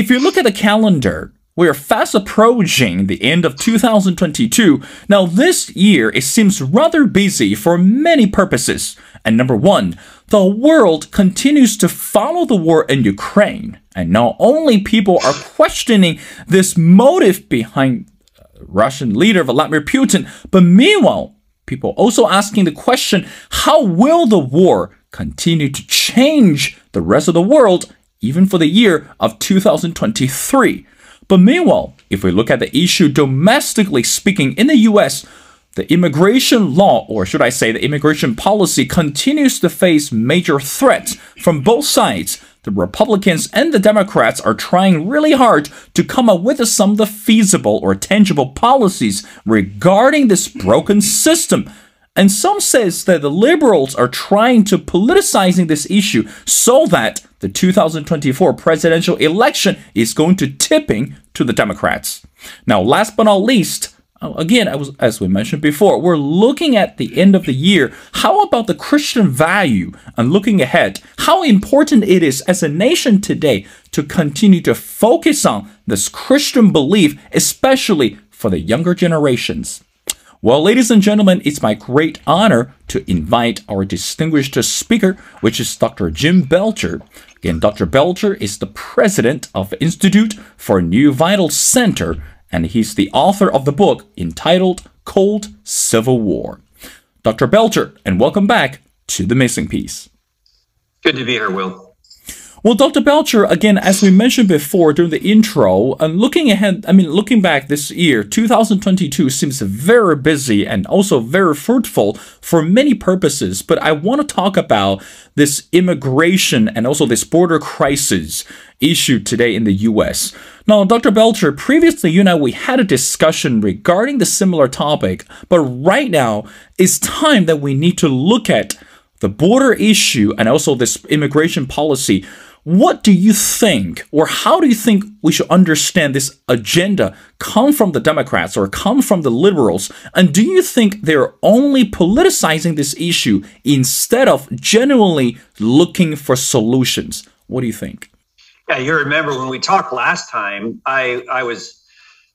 If you look at the calendar, we are fast approaching the end of 2022. Now, this year, it seems rather busy for many purposes. And number one, the world continues to follow the war in Ukraine. And not only people are questioning this motive behind uh, Russian leader Vladimir Putin, but meanwhile, people also asking the question how will the war continue to change the rest of the world even for the year of 2023? But meanwhile, if we look at the issue domestically speaking in the US, the immigration law, or should I say the immigration policy, continues to face major threats from both sides. The Republicans and the Democrats are trying really hard to come up with some of the feasible or tangible policies regarding this broken system. And some says that the liberals are trying to politicizing this issue so that the 2024 presidential election is going to tipping to the Democrats. Now, last but not least, uh, again, as we mentioned before, we're looking at the end of the year. How about the Christian value and looking ahead? How important it is as a nation today to continue to focus on this Christian belief, especially for the younger generations. Well, ladies and gentlemen, it's my great honor to invite our distinguished speaker, which is Dr. Jim Belcher. Again, Dr. Belcher is the president of Institute for New Vital Center, and he's the author of the book entitled Cold Civil War. Dr. Belcher, and welcome back to The Missing Piece. Good to be here, Will. Well, Dr. Belcher, again, as we mentioned before during the intro, and looking ahead, I mean, looking back this year, 2022 seems very busy and also very fruitful for many purposes. But I want to talk about this immigration and also this border crisis issue today in the US. Now, Dr. Belcher, previously you I, we had a discussion regarding the similar topic, but right now it's time that we need to look at the border issue and also this immigration policy what do you think, or how do you think we should understand this agenda come from the Democrats or come from the liberals? And do you think they're only politicizing this issue instead of genuinely looking for solutions? What do you think? Yeah, you remember when we talked last time, I, I was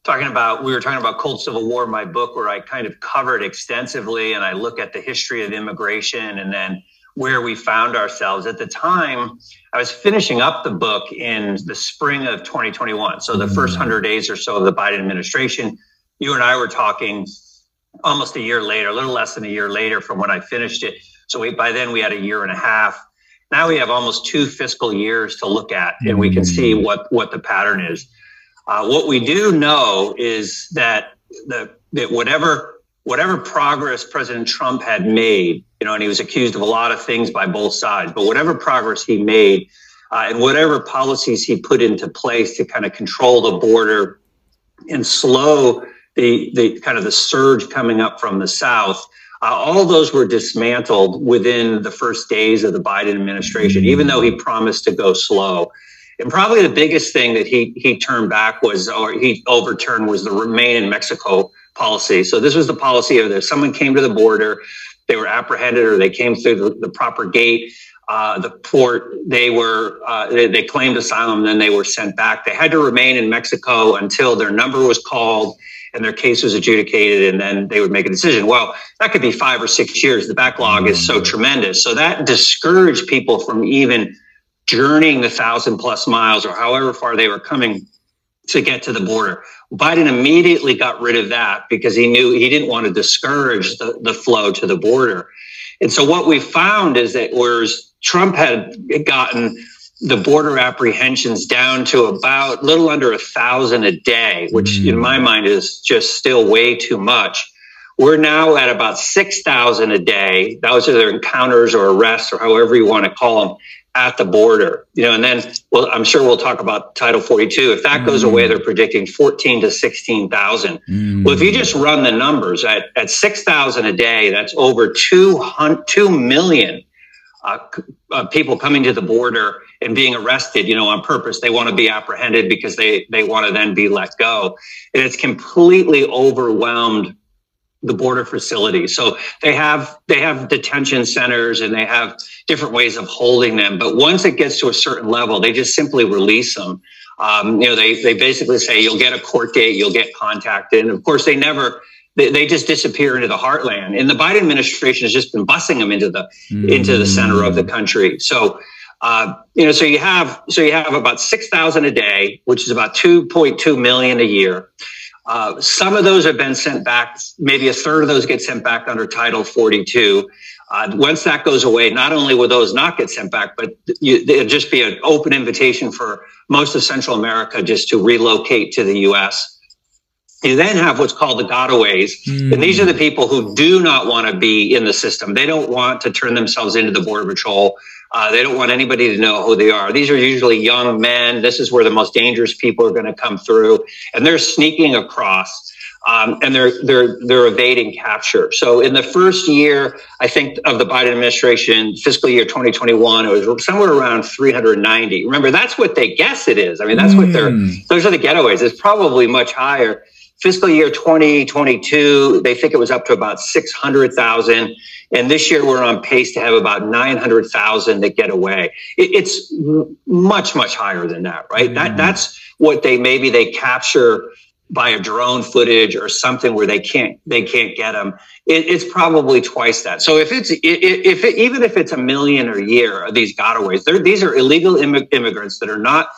talking about we were talking about cold civil war my book where i kind of covered extensively and i look at the history of immigration and then where we found ourselves. At the time, I was finishing up the book in the spring of 2021. So the first 100 days or so of the Biden administration, you and I were talking almost a year later, a little less than a year later from when I finished it. So we, by then we had a year and a half. Now we have almost two fiscal years to look at, and we can see what what the pattern is. Uh, what we do know is that the that whatever whatever progress President Trump had made, you know, and he was accused of a lot of things by both sides, but whatever progress he made uh, and whatever policies he put into place to kind of control the border and slow the, the kind of the surge coming up from the South, uh, all those were dismantled within the first days of the Biden administration, even though he promised to go slow. And probably the biggest thing that he he turned back was, or he overturned, was the remain in Mexico policy. So this was the policy of this: someone came to the border, they were apprehended, or they came through the, the proper gate, uh, the port. They were uh, they, they claimed asylum, then they were sent back. They had to remain in Mexico until their number was called and their case was adjudicated, and then they would make a decision. Well, that could be five or six years. The backlog is so tremendous, so that discouraged people from even journeying the thousand plus miles or however far they were coming to get to the border. Biden immediately got rid of that because he knew he didn't want to discourage the, the flow to the border. And so what we found is that whereas Trump had gotten the border apprehensions down to about little under a thousand a day, which mm. in my mind is just still way too much. We're now at about 6,000 a day. Those are their encounters or arrests or however you want to call them at the border, you know, and then well, I'm sure we'll talk about Title 42. If that mm. goes away, they're predicting 14 to 16,000. Mm. Well, if you just run the numbers at, at 6,000 a day, that's over 2, 2 million uh, uh, people coming to the border and being arrested, you know, on purpose. They want to be apprehended because they, they want to then be let go. And it's completely overwhelmed the border facility. So they have they have detention centers and they have different ways of holding them. But once it gets to a certain level, they just simply release them. Um, you know, they they basically say you'll get a court date, you'll get contacted, and of course they never. They, they just disappear into the heartland, and the Biden administration has just been busing them into the mm. into the center of the country. So, uh, you know, so you have so you have about six thousand a day, which is about two point two million a year. Uh, some of those have been sent back. Maybe a third of those get sent back under Title 42. Uh, once that goes away, not only will those not get sent back, but it'll just be an open invitation for most of Central America just to relocate to the U.S. You then have what's called the gotaways. Mm. And these are the people who do not want to be in the system. They don't want to turn themselves into the Border Patrol. Uh, they don't want anybody to know who they are. These are usually young men. This is where the most dangerous people are going to come through, and they're sneaking across. Um, and they're they're they're evading capture. So in the first year, I think of the Biden administration, fiscal year 2021, it was somewhere around 390. Remember, that's what they guess it is. I mean, that's mm. what they're hmm. those are the getaways. It's probably much higher. Fiscal year 2022, they think it was up to about 600,000. And this year we're on pace to have about 900,000 that get away. It, it's much, much higher than that, right? Mm-hmm. That, that's what they, maybe they capture by a drone footage or something where they can't, they can't get them. It, it's probably twice that. So if it's, if it, even if it's a million a year of these gotaways, these are illegal immig- immigrants that are not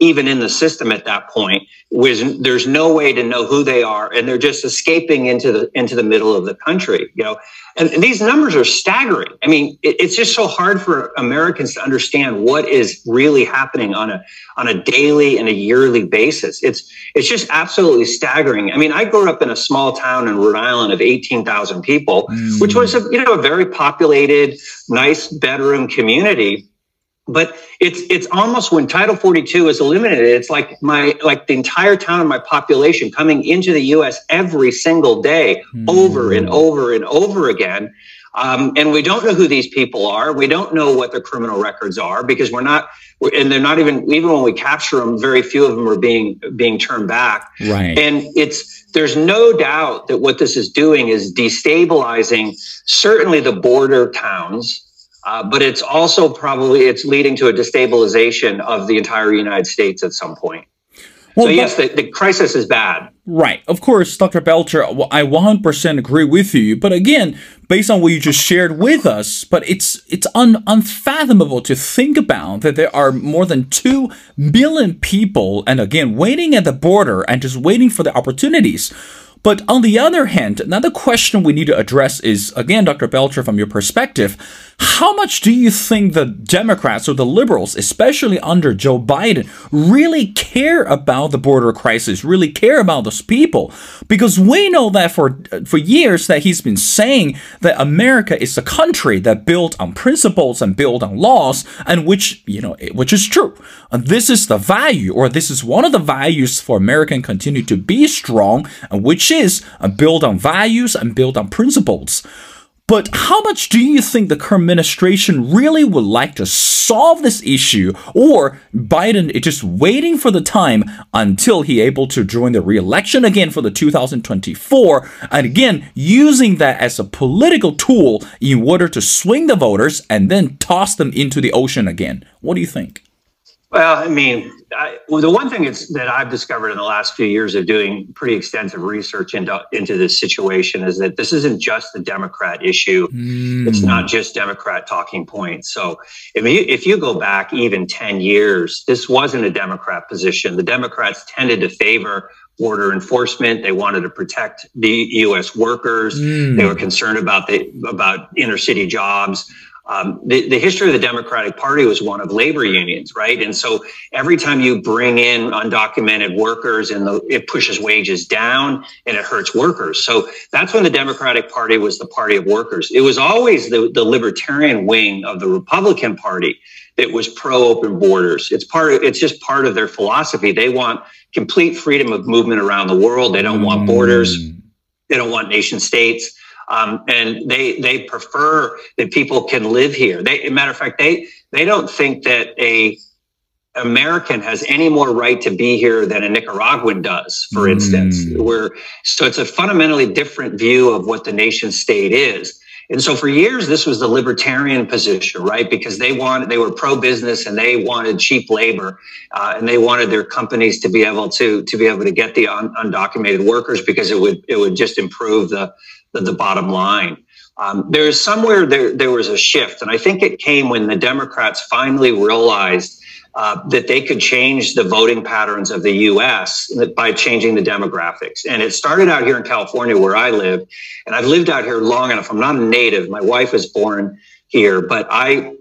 even in the system at that point was there's no way to know who they are and they're just escaping into the into the middle of the country you know? And, and these numbers are staggering. I mean it, it's just so hard for americans to understand what is really happening on a on a daily and a yearly basis. It's it's just absolutely staggering. I mean i grew up in a small town in rhode island of 18,000 people mm. which was a you know a very populated nice bedroom community but it's it's almost when title 42 is eliminated it's like my like the entire town of my population coming into the us every single day mm. over and over and over again. Um, and we don't know who these people are. We don't know what their criminal records are because we're not and they're not even even when we capture them very few of them are being being turned back. Right. And it's there's no doubt that what this is doing is destabilizing certainly the border towns uh, but it's also probably it's leading to a destabilization of the entire United States at some point. Well, so yes, the, the, crisis is bad. Right. Of course, Dr. Belcher, I 100% agree with you. But again, based on what you just shared with us, but it's it's un, unfathomable to think about that there are more than 2 million people, and again, waiting at the border and just waiting for the opportunities but on the other hand, another question we need to address is again, Dr. Belcher, from your perspective, how much do you think the Democrats or the liberals, especially under Joe Biden, really care about the border crisis, really care about those people? Because we know that for for years that he's been saying that America is a country that built on principles and built on laws, and which you know which is true. And this is the value, or this is one of the values for American continue to be strong, and which is uh, built on values and built on principles. But how much do you think the current administration really would like to solve this issue, or Biden is just waiting for the time until he able to join the re-election again for the 2024, and again using that as a political tool in order to swing the voters and then toss them into the ocean again? What do you think? Well, I mean, I, well, the one thing is that I've discovered in the last few years of doing pretty extensive research into into this situation is that this isn't just the Democrat issue. Mm. It's not just Democrat talking points. So, if you, if you go back even ten years, this wasn't a Democrat position. The Democrats tended to favor border enforcement. They wanted to protect the U.S. workers. Mm. They were concerned about the about inner city jobs. Um, the, the, history of the Democratic Party was one of labor unions, right? And so every time you bring in undocumented workers and the, it pushes wages down and it hurts workers. So that's when the Democratic Party was the party of workers. It was always the, the libertarian wing of the Republican Party that was pro open borders. It's part of, it's just part of their philosophy. They want complete freedom of movement around the world. They don't mm. want borders. Mm. They don't want nation states. Um, and they they prefer that people can live here. They, matter of fact, they they don't think that a American has any more right to be here than a Nicaraguan does, for instance. Mm. Where so it's a fundamentally different view of what the nation state is. And so for years, this was the libertarian position, right? Because they wanted, they were pro business and they wanted cheap labor, uh, and they wanted their companies to be able to to be able to get the un- undocumented workers because it would it would just improve the the, the bottom line. Um, there's somewhere there there was a shift, and I think it came when the Democrats finally realized uh, that they could change the voting patterns of the U.S. by changing the demographics. And it started out here in California, where I live, and I've lived out here long enough. I'm not a native. My wife was born here, but I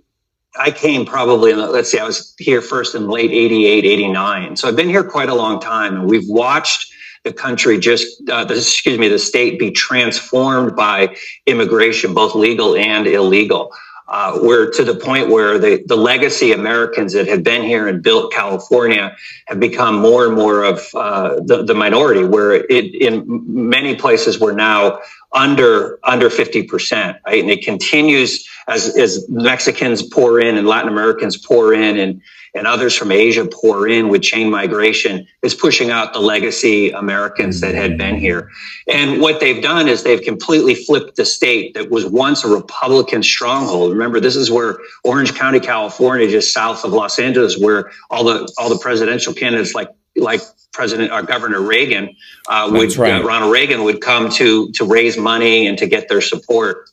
I came probably in the, let's see, I was here first in late 88, 89. So I've been here quite a long time, and we've watched the country just, uh, the, excuse me, the state be transformed by immigration, both legal and illegal uh, we're to the point where the, the legacy Americans that have been here and built California have become more and more of uh, the, the minority, where it, in many places we're now under under 50%, right? And it continues as, as Mexicans pour in and Latin Americans pour in and and others from Asia pour in with chain migration is pushing out the legacy Americans that had been here. And what they've done is they've completely flipped the state that was once a Republican stronghold. Remember, this is where Orange County, California, just south of Los Angeles, where all the all the presidential candidates like like President or uh, Governor Reagan uh, would right. uh, Ronald Reagan would come to to raise money and to get their support.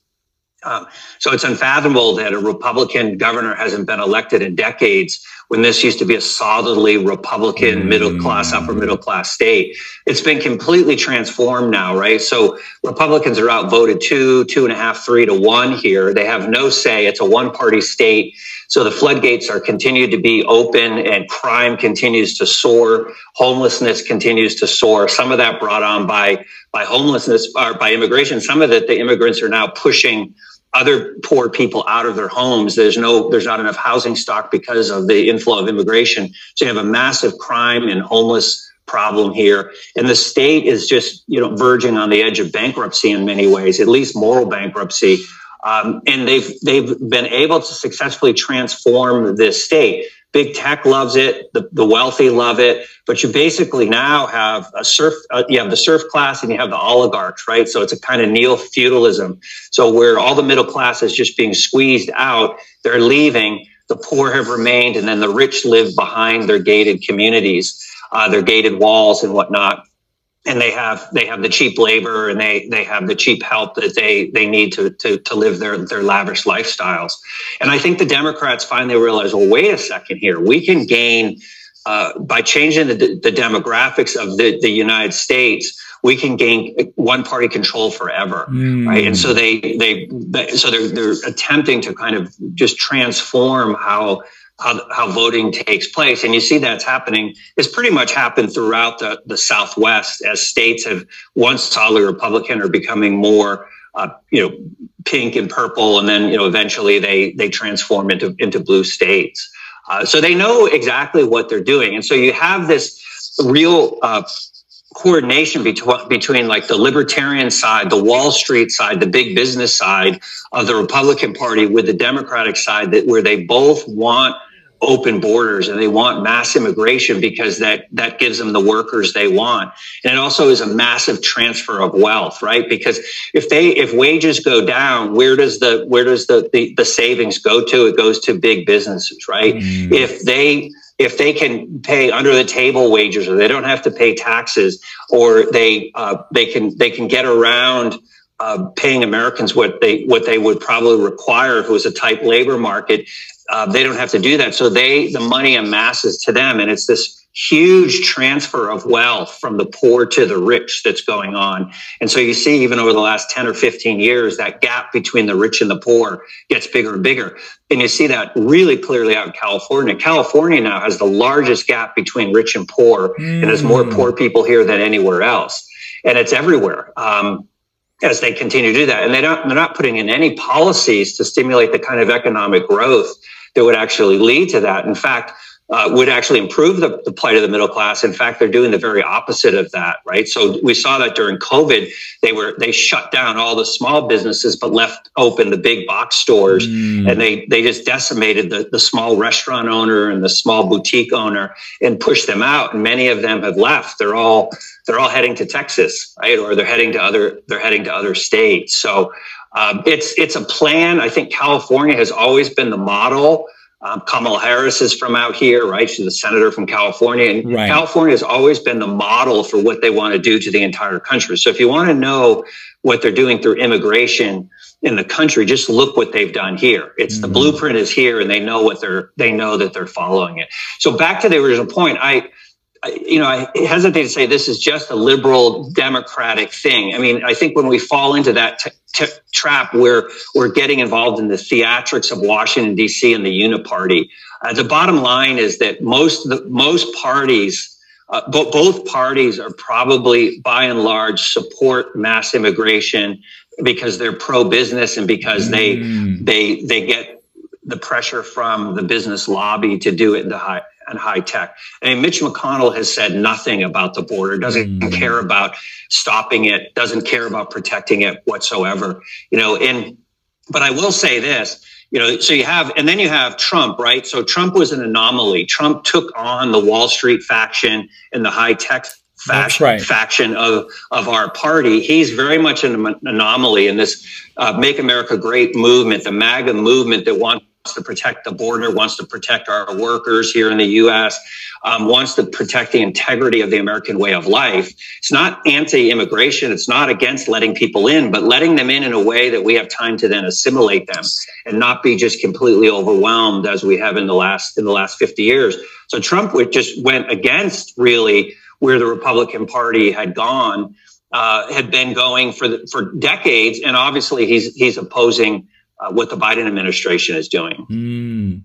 Um, so it's unfathomable that a Republican governor hasn't been elected in decades when this used to be a solidly Republican middle class, upper middle class state. It's been completely transformed now, right? So Republicans are outvoted two, two and a half, three to one here. They have no say. It's a one party state. So the floodgates are continued to be open and crime continues to soar. Homelessness continues to soar. Some of that brought on by, by homelessness or by immigration. Some of it, the immigrants are now pushing other poor people out of their homes. There's no, there's not enough housing stock because of the inflow of immigration. So you have a massive crime and homeless problem here. And the state is just, you know, verging on the edge of bankruptcy in many ways, at least moral bankruptcy. Um, and they've, they've been able to successfully transform this state. Big tech loves it. The, the wealthy love it. But you basically now have a serf, uh, you have the serf class and you have the oligarchs, right? So it's a kind of neo feudalism. So where all the middle class is just being squeezed out, they're leaving. The poor have remained, and then the rich live behind their gated communities, uh, their gated walls and whatnot and they have they have the cheap labor and they they have the cheap help that they they need to to to live their their lavish lifestyles. And I think the Democrats finally realize, well, wait a second here, we can gain uh, by changing the, the demographics of the, the United States. We can gain one party control forever, mm. right? And so they, they they so they're they're attempting to kind of just transform how how, how voting takes place. And you see that's happening. It's pretty much happened throughout the, the Southwest as states have once solidly Republican are becoming more, uh, you know, pink and purple. And then, you know, eventually they, they transform into, into blue states. Uh, so they know exactly what they're doing. And so you have this real, uh, coordination between between like the libertarian side, the Wall Street side, the big business side of the Republican Party with the Democratic side that where they both want open borders and they want mass immigration because that that gives them the workers they want and it also is a massive transfer of wealth right because if they if wages go down where does the where does the the, the savings go to it goes to big businesses right mm. if they if they can pay under the table wages or they don't have to pay taxes or they uh, they can they can get around uh, paying Americans what they what they would probably require if it was a tight labor market. Uh, they don't have to do that, so they the money amasses to them, and it's this huge transfer of wealth from the poor to the rich that's going on. And so you see, even over the last 10 or 15 years, that gap between the rich and the poor gets bigger and bigger. And you see that really clearly out in California. California now has the largest gap between rich and poor, mm. and there's more hmm. poor people here than anywhere else. And it's everywhere. Um, as they continue to do that. And they don't, they're not putting in any policies to stimulate the kind of economic growth that would actually lead to that. In fact, uh, would actually improve the, the, plight of the middle class. In fact, they're doing the very opposite of that, right? So we saw that during COVID, they were they shut down all the small businesses, but left open the big box stores, mm. and they they just decimated the the small restaurant owner and the small boutique owner and pushed them out. And many of them have left. They're all they're all heading to Texas, right? Or they're heading to other they're heading to other states. So um, it's it's a plan. I think California has always been the model um, Kamala Harris is from out here, right? She's a senator from California. And right. California has always been the model for what they want to do to the entire country. So if you want to know what they're doing through immigration in the country, just look what they've done here. It's mm-hmm. the blueprint is here and they know what they're, they know that they're following it. So back to the original point, I, you know, I hesitate to say this is just a liberal democratic thing. I mean, I think when we fall into that t- t- trap where we're getting involved in the theatrics of Washington D.C. and the uniparty, uh, the bottom line is that most the, most parties, uh, bo- both parties, are probably by and large support mass immigration because they're pro business and because they mm. they they get the pressure from the business lobby to do it in the high and high tech. I mean, Mitch McConnell has said nothing about the border, doesn't mm. care about stopping it, doesn't care about protecting it whatsoever. You know, and but I will say this, you know, so you have, and then you have Trump, right? So Trump was an anomaly. Trump took on the Wall Street faction and the high tech faction, right. faction of, of our party. He's very much an anomaly in this uh, Make America Great movement, the MAGA movement that wants to protect the border, wants to protect our workers here in the U.S., um, wants to protect the integrity of the American way of life. It's not anti-immigration. It's not against letting people in, but letting them in in a way that we have time to then assimilate them and not be just completely overwhelmed as we have in the last in the last 50 years. So Trump just went against really where the Republican Party had gone, uh, had been going for the, for decades, and obviously he's he's opposing uh, what the Biden administration is doing. Mm.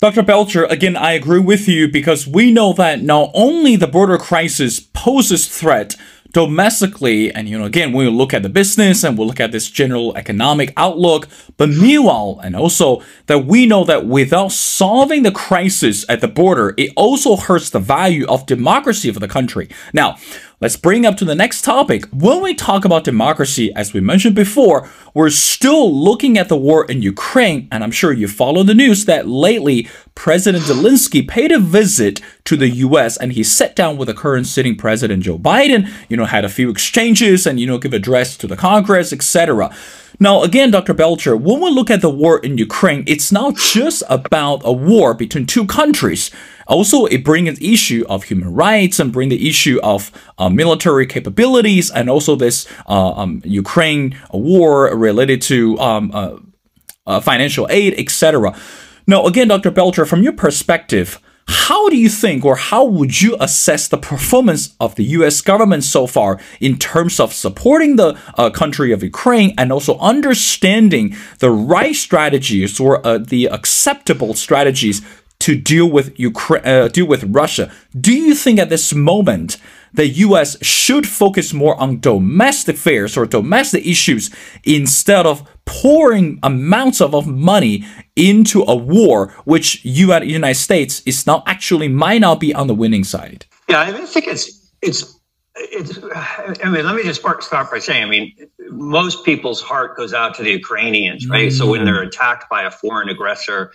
Dr. Belcher, again, I agree with you because we know that not only the border crisis poses threat domestically, and you know, again, we look at the business and we look at this general economic outlook, but meanwhile, and also that we know that without solving the crisis at the border, it also hurts the value of democracy for the country. Now, Let's bring up to the next topic. When we talk about democracy, as we mentioned before, we're still looking at the war in Ukraine, and I'm sure you follow the news that lately President Zelensky paid a visit to the US and he sat down with the current sitting president Joe Biden, you know, had a few exchanges and you know give address to the Congress, etc. Now, again, Dr. Belcher, when we look at the war in Ukraine, it's not just about a war between two countries. Also, it brings an issue of human rights and bring the issue of uh, military capabilities and also this uh, um, Ukraine war related to um, uh, uh financial aid, etc. Now, again, Dr. Belcher, from your perspective, how do you think or how would you assess the performance of the US government so far in terms of supporting the uh, country of Ukraine and also understanding the right strategies or uh, the acceptable strategies to deal with Ukraine, uh, deal with Russia. Do you think at this moment the U.S. should focus more on domestic affairs or domestic issues instead of pouring amounts of, of money into a war, which you at the United States is now actually might not be on the winning side? Yeah, I think it's it's it's, I mean, let me just start by saying, I mean, most people's heart goes out to the Ukrainians, right? Mm. So when they're attacked by a foreign aggressor,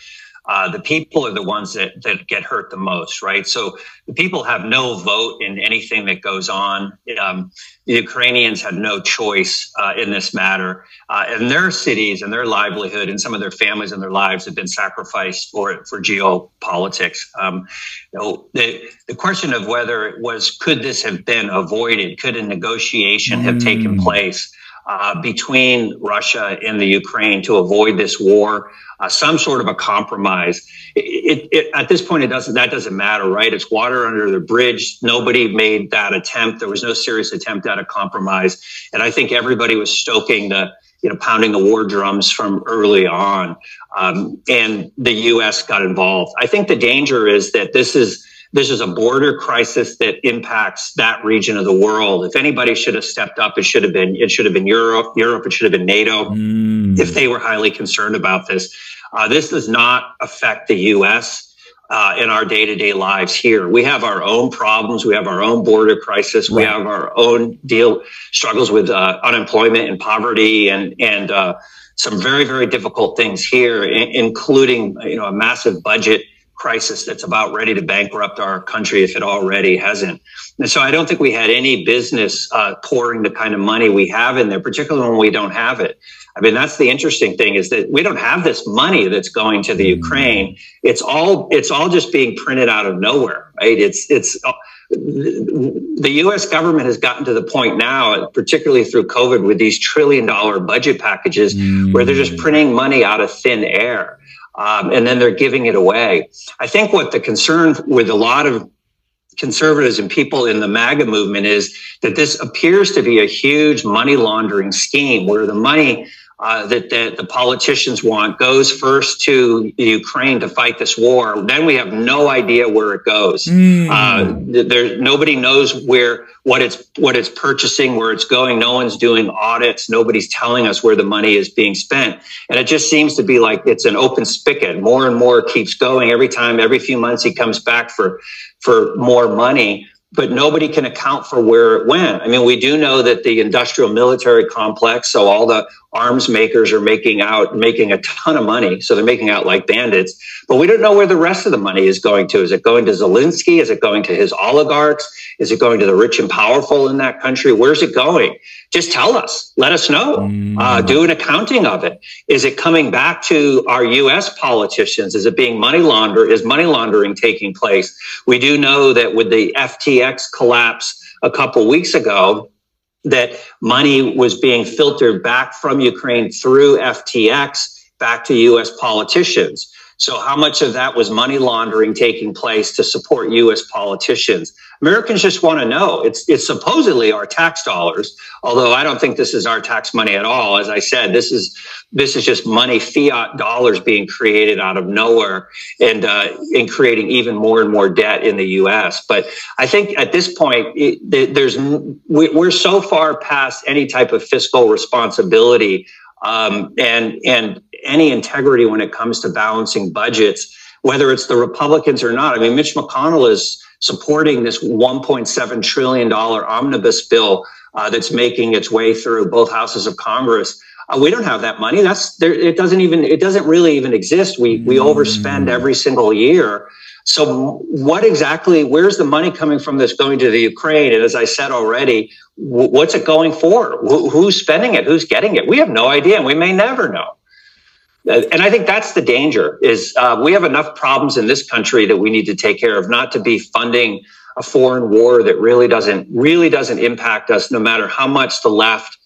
uh, the people are the ones that, that get hurt the most, right? So the people have no vote in anything that goes on. Um, the Ukrainians had no choice uh, in this matter, uh, and their cities and their livelihood and some of their families and their lives have been sacrificed for for geopolitics. Um, you know, the the question of whether it was could this have been avoided? Could a negotiation mm. have taken mm. place? Uh, between Russia and the Ukraine to avoid this war, uh, some sort of a compromise. It, it, at this point, it doesn't. That doesn't matter, right? It's water under the bridge. Nobody made that attempt. There was no serious attempt at a compromise, and I think everybody was stoking the, you know, pounding the war drums from early on, um, and the U.S. got involved. I think the danger is that this is this is a border crisis that impacts that region of the world. If anybody should have stepped up, it should have been it should have been Europe. Europe. It should have been NATO. Mm. If they were highly concerned about this, uh, this does not affect the U.S. uh, in our day to day lives here. We have our own problems. We have our own border crisis. We have our own deal struggles with uh, unemployment and poverty and and uh, some very very difficult things here, including you know a massive budget crisis that's about ready to bankrupt our country if it already hasn't. And so I don't think we had any business uh, pouring the kind of money we have in there, particularly when we don't have it. I mean, that's the interesting thing is that we don't have this money that's going to the mm. Ukraine. It's all it's all just being printed out of nowhere, right? It's it's uh, the U.S. government has gotten to the point now, particularly through COVID, with these trillion dollar budget packages, mm. where they're just printing money out of thin air. Um, and then they're giving it away. I think what the concern with a lot of conservatives and people in the MAGA movement is that this appears to be a huge money laundering scheme where the money uh, that, that the politicians want goes first to Ukraine to fight this war. Then we have no idea where it goes. Mm. Uh, there, nobody knows where what it's what it's purchasing, where it's going. No one's doing audits. Nobody's telling us where the money is being spent, and it just seems to be like it's an open spigot. More and more keeps going every time. Every few months, he comes back for for more money but nobody can account for where it went. I mean, we do know that the industrial military complex, so all the arms makers are making out, making a ton of money. So they're making out like bandits, but we don't know where the rest of the money is going to. Is it going to Zelensky? Is it going to his oligarchs? Is it going to the rich and powerful in that country? Where's it going? Just tell us, let us know, mm. uh, do an accounting of it. Is it coming back to our U.S. politicians? Is it being money laundered? Is money laundering taking place? We do know that with the FTX collapse a couple weeks ago, that money was being filtered back from Ukraine through FTX back to US politicians. So how much of that was money laundering taking place to support US politicians? Americans just want to know. It's it's supposedly our tax dollars, although I don't think this is our tax money at all. As I said, this is this is just money, fiat dollars being created out of nowhere, and uh, creating even more and more debt in the U.S. But I think at this point, it, there's we're so far past any type of fiscal responsibility um, and and any integrity when it comes to balancing budgets, whether it's the Republicans or not. I mean, Mitch McConnell is supporting this 1.7 trillion dollar omnibus bill uh, that's making its way through both houses of Congress. Uh, we don't have that money. That's there. It doesn't even. It doesn't really even exist. We we overspend mm. every single year. So what exactly? Where's the money coming from? That's going to the Ukraine? And as I said already, what's it going for? Who's spending it? Who's getting it? We have no idea, and we may never know. And I think that's the danger is uh, we have enough problems in this country that we need to take care of, not to be funding a foreign war that really doesn't really doesn't impact us, no matter how much the left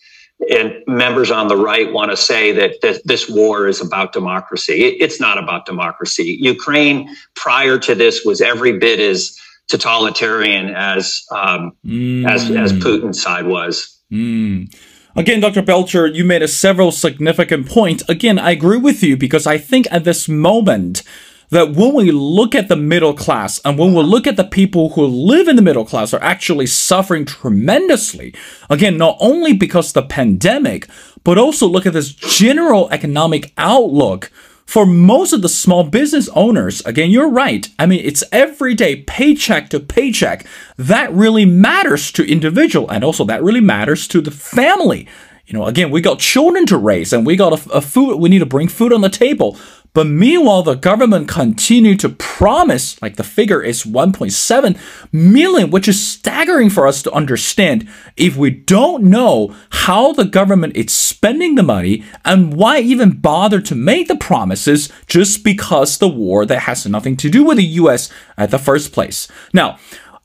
and members on the right want to say that th- this war is about democracy. It, it's not about democracy. Ukraine prior to this was every bit as totalitarian as um, mm. as as Putin's side was. Mm. Again, Dr. Belcher, you made a several significant points. Again, I agree with you because I think at this moment that when we look at the middle class and when we look at the people who live in the middle class are actually suffering tremendously. Again, not only because of the pandemic, but also look at this general economic outlook for most of the small business owners, again, you're right. I mean, it's everyday paycheck to paycheck. That really matters to individual and also that really matters to the family. You know, again, we got children to raise and we got a, a food, we need to bring food on the table. But meanwhile, the government continued to promise, like the figure is 1.7 million, which is staggering for us to understand if we don't know how the government is spending the money and why even bother to make the promises just because the war that has nothing to do with the US at the first place. Now,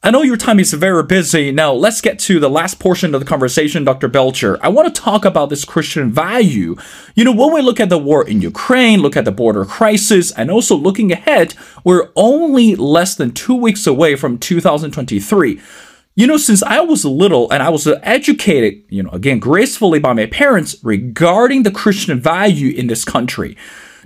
I know your time is very busy. Now, let's get to the last portion of the conversation, Dr. Belcher. I want to talk about this Christian value. You know, when we look at the war in Ukraine, look at the border crisis, and also looking ahead, we're only less than two weeks away from 2023. You know, since I was little and I was educated, you know, again, gracefully by my parents regarding the Christian value in this country.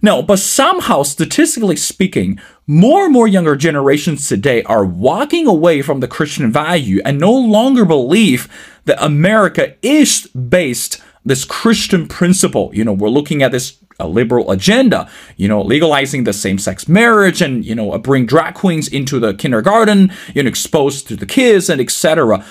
Now, but somehow, statistically speaking, more and more younger generations today are walking away from the Christian value and no longer believe that America is based this Christian principle. You know, we're looking at this a liberal agenda, you know, legalizing the same-sex marriage and, you know, bring drag queens into the kindergarten, you know, exposed to the kids and etc.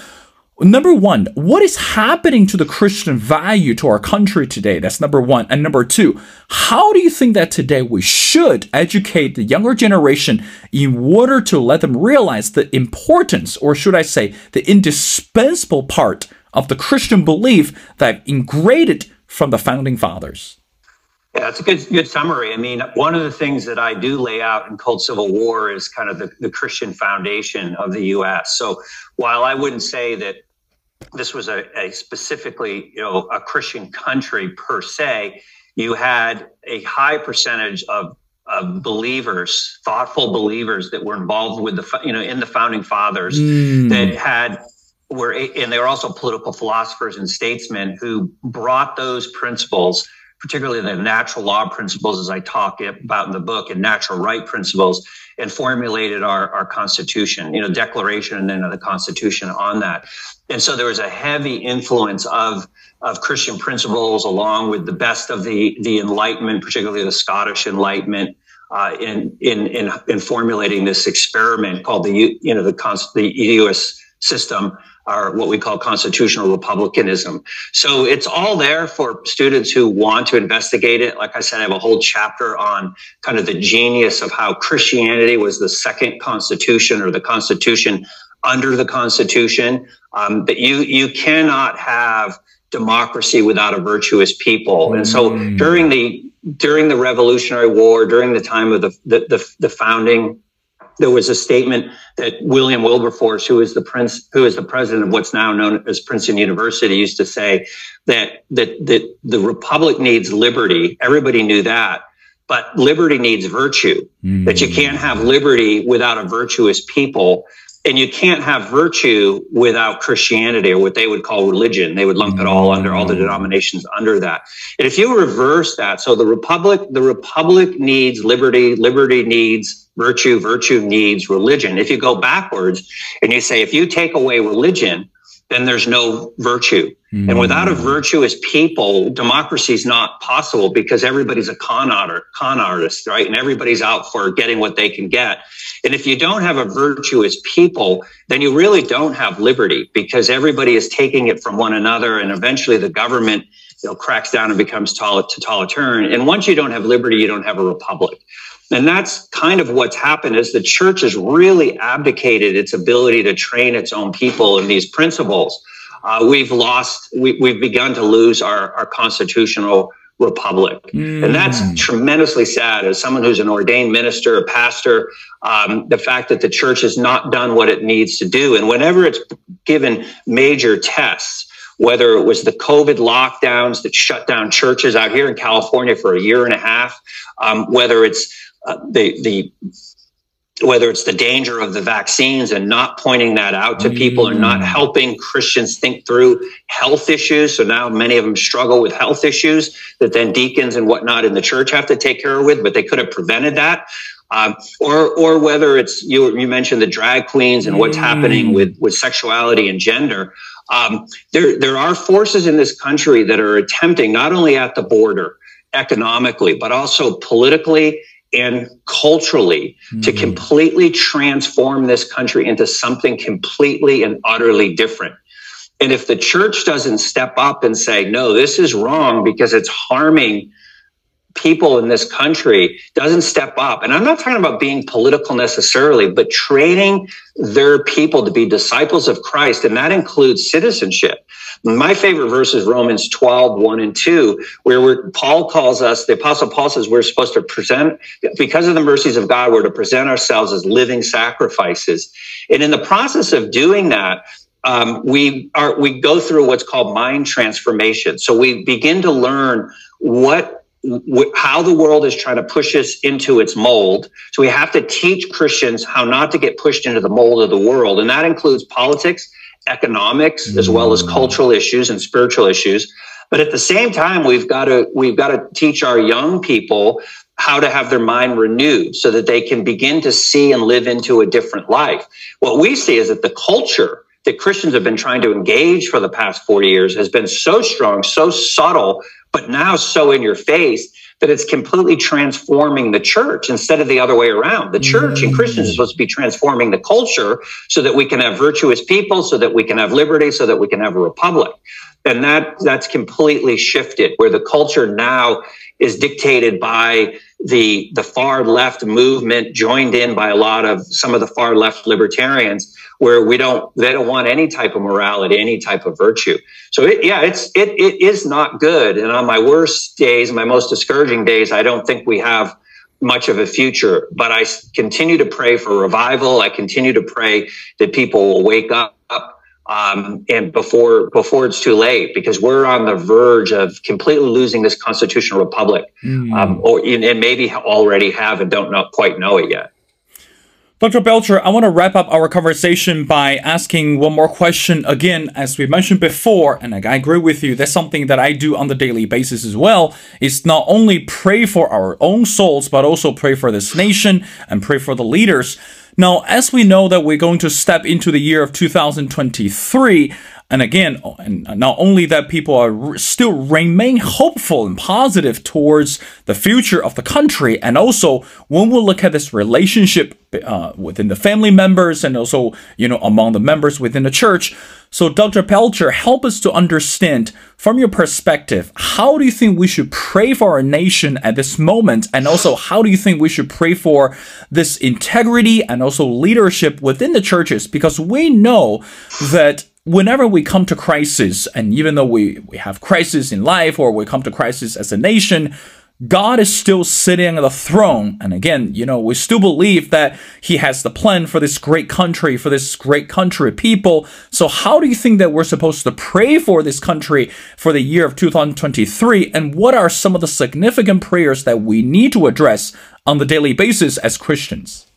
Number one, what is happening to the Christian value to our country today? That's number one. And number two, how do you think that today we should educate the younger generation in order to let them realize the importance, or should I say, the indispensable part of the Christian belief that ingrained from the founding fathers? Yeah, that's a good good summary. I mean, one of the things that I do lay out in Cold Civil War is kind of the, the Christian foundation of the U.S. So while I wouldn't say that this was a, a specifically, you know, a Christian country per se, you had a high percentage of of believers, thoughtful believers that were involved with the, you know, in the founding fathers mm. that had were, and they were also political philosophers and statesmen who brought those principles, particularly the natural law principles, as I talk about in the book, and natural right principles, and formulated our, our Constitution, you know, Declaration and then the Constitution on that. And so there was a heavy influence of of Christian principles, along with the best of the the Enlightenment, particularly the Scottish Enlightenment, uh, in, in in in formulating this experiment called the you know the the U.S. system, or what we call constitutional republicanism. So it's all there for students who want to investigate it. Like I said, I have a whole chapter on kind of the genius of how Christianity was the second constitution or the constitution under the Constitution. Um, that you you cannot have democracy without a virtuous people. And so mm. during the during the Revolutionary War, during the time of the the, the, the founding there was a statement that William Wilberforce, who is the prince, who is the president of what's now known as Princeton University, used to say that that that the republic needs liberty. Everybody knew that, but liberty needs virtue. Mm. That you can't have liberty without a virtuous people. And you can't have virtue without Christianity or what they would call religion. They would lump it all under all the mm. denominations under that. And if you reverse that, so the republic, the republic needs liberty, liberty needs virtue, virtue needs religion. If you go backwards and you say, if you take away religion, then there's no virtue. Mm. And without a virtuous people, democracy is not possible because everybody's a con, art, con artist, right? And everybody's out for getting what they can get. And if you don't have a virtuous people, then you really don't have liberty because everybody is taking it from one another. And eventually the government you know, cracks down and becomes totalitarian. And once you don't have liberty, you don't have a republic. And that's kind of what's happened is the church has really abdicated its ability to train its own people in these principles. Uh, we've lost, we, have begun to lose our, our constitutional republic. Mm. And that's tremendously sad as someone who's an ordained minister, a pastor, um, the fact that the church has not done what it needs to do. And whenever it's given major tests, whether it was the COVID lockdowns that shut down churches out here in California for a year and a half, um, whether it's uh, the the whether it's the danger of the vaccines and not pointing that out to people mm. and not mm. helping Christians think through health issues. So now many of them struggle with health issues that then deacons and whatnot in the church have to take care of with, but they could have prevented that. Um, or, or whether it's you, you mentioned the drag queens and what's mm. happening with, with sexuality and gender. Um, there, there are forces in this country that are attempting not only at the border economically, but also politically and culturally mm-hmm. to completely transform this country into something completely and utterly different. And if the church doesn't step up and say, no, this is wrong because it's harming people in this country doesn't step up. And I'm not talking about being political necessarily, but training their people to be disciples of Christ. And that includes citizenship. My favorite verse is Romans 12, 1 and 2, where Paul calls us, the apostle Paul says we're supposed to present, because of the mercies of God, we're to present ourselves as living sacrifices. And in the process of doing that, um, we are, we go through what's called mind transformation. So we begin to learn what how the world is trying to push us into its mold. So we have to teach Christians how not to get pushed into the mold of the world. And that includes politics, economics, as well as mm. cultural issues and spiritual issues. But at the same time, we've got to, we've got to teach our young people how to have their mind renewed so that they can begin to see and live into a different life. What we see is that the culture that Christians have been trying to engage for the past 40 years has been so strong, so subtle, but now so in your face that it's completely transforming the church instead of the other way around. The church mm. and Christians are supposed to be transforming the culture so that we can have virtuous people, so that we can have liberty, so that we can have a republic. And that that's completely shifted where the culture now is dictated by the the far left movement joined in by a lot of some of the far left libertarians where we don't they don't want any type of morality any type of virtue. So it, yeah it's it, it is not good. And on my worst days my most discouraging days i don't think we have much of a future. But i continue to pray for revival. I continue to pray that people will wake up um, and before before it's too late, because we're on the verge of completely losing this constitutional republic, mm. um, or and maybe already have and don't know, quite know it yet. Dr. Belcher, I want to wrap up our conversation by asking one more question. Again, as we mentioned before, and I agree with you, that's something that I do on the daily basis as well, is not only pray for our own souls, but also pray for this nation and pray for the leaders. Now, as we know that we're going to step into the year of 2023, and again, and not only that people are still remain hopeful and positive towards the future of the country, and also when we look at this relationship uh, within the family members and also you know among the members within the church. So, Dr. Belcher, help us to understand from your perspective, how do you think we should pray for our nation at this moment, and also how do you think we should pray for this integrity and also leadership within the churches? Because we know that whenever we come to crisis, and even though we, we have crisis in life or we come to crisis as a nation, God is still sitting on the throne. And again, you know, we still believe that He has the plan for this great country, for this great country people. So, how do you think that we're supposed to pray for this country for the year of 2023? And what are some of the significant prayers that we need to address on the daily basis as Christians?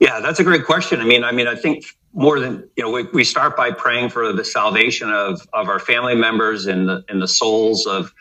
Yeah, that's a great question. I mean, I mean, I think more than you know we, we start by praying for the salvation of of our family members and the and the souls of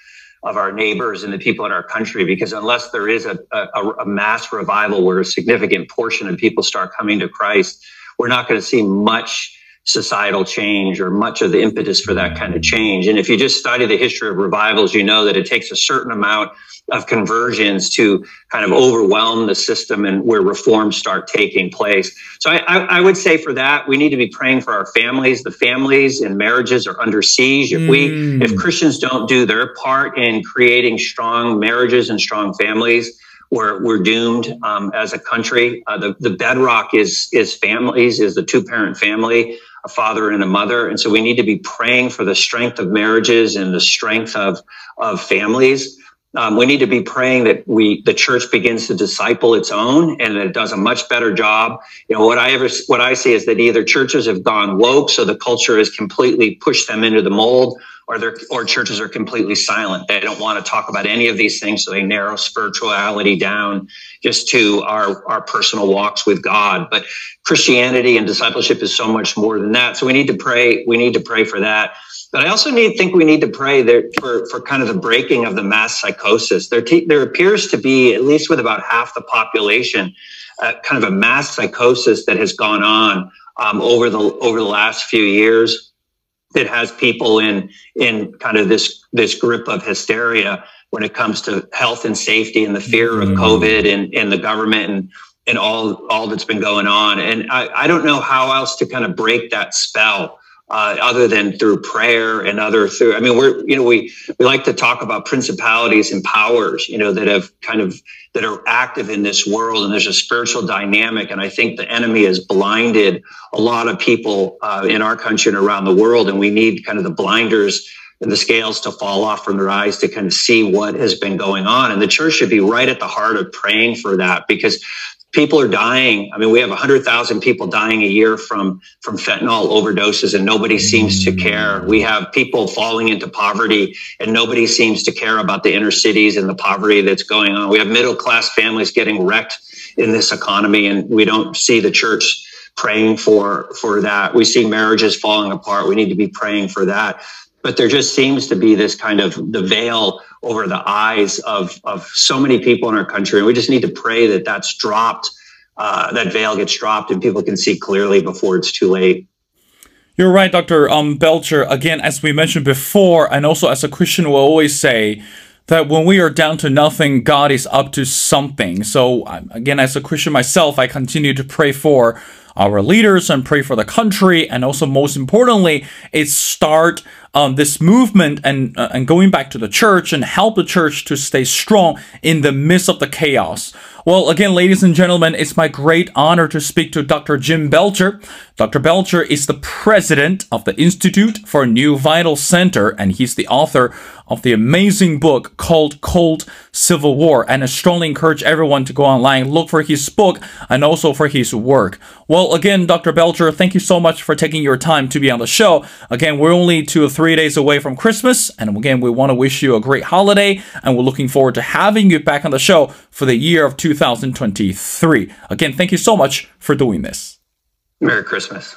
of our neighbors and the people in our country because unless there is a, a, a mass revival where a significant portion of people start coming to christ we're not going to see much societal change or much of the impetus for that kind of change. And if you just study the history of revivals, you know that it takes a certain amount of conversions to kind of overwhelm the system and where reforms start taking place. So I, I, I would say for that, we need to be praying for our families. The families and marriages are under siege. If we, mm. if Christians don't do their part in creating strong marriages and strong families, we're, we're doomed um, as a country. Uh, the, the bedrock is is families, is the two parent family a father and a mother. And so we need to be praying for the strength of marriages and the strength of, of families. Um, we need to be praying that we the church begins to disciple its own and that it does a much better job. You know what I ever what I see is that either churches have gone woke, so the culture has completely pushed them into the mold, or their or churches are completely silent. They don't want to talk about any of these things, so they narrow spirituality down just to our our personal walks with God. But Christianity and discipleship is so much more than that. So we need to pray. We need to pray for that. But I also need think we need to pray there for for kind of the breaking of the mass psychosis. There te- there appears to be at least with about half the population, uh, kind of a mass psychosis that has gone on um, over the over the last few years that has people in in kind of this this grip of hysteria when it comes to health and safety and the fear of mm-hmm. COVID and, and the government and and all all that's been going on. And I, I don't know how else to kind of break that spell uh, other than through prayer and other through. I mean, we're you know we we like to talk about principalities and powers, you know, that have kind of that are active in this world, and there's a spiritual dynamic. And I think the enemy has blinded a lot of people uh, in our country and around the world, and we need kind of the blinders and the scales to fall off from their eyes to kind of see what has been going on. And the church should be right at the heart of praying for that because people are dying. I mean, we have 100,000 people dying a year from, from fentanyl overdoses and nobody seems to care. We have people falling into poverty and nobody seems to care about the inner cities and the poverty that's going on. We have middle class families getting wrecked in this economy and we don't see the church praying for, for that. We see marriages falling apart. We need to be praying for that. But there just seems to be this kind of the veil over the eyes of, of so many people in our country. And we just need to pray that that's dropped, uh, that veil gets dropped and people can see clearly before it's too late. You're right, Dr. Um, Belcher. Again, as we mentioned before, and also as a Christian will always say, that when we are down to nothing, God is up to something. So, um, again, as a Christian myself, I continue to pray for our leaders and pray for the country. And also, most importantly, is start um, this movement and, uh, and going back to the church and help the church to stay strong in the midst of the chaos. Well, again, ladies and gentlemen, it's my great honor to speak to Dr. Jim Belcher. Dr. Belcher is the president of the Institute for New Vital Center, and he's the author of the amazing book called Cold Civil War. And I strongly encourage everyone to go online, look for his book, and also for his work. Well, again, Dr. Belcher, thank you so much for taking your time to be on the show. Again, we're only two or three days away from Christmas, and again, we want to wish you a great holiday, and we're looking forward to having you back on the show for the year of 2023. Again, thank you so much for doing this. Merry Christmas.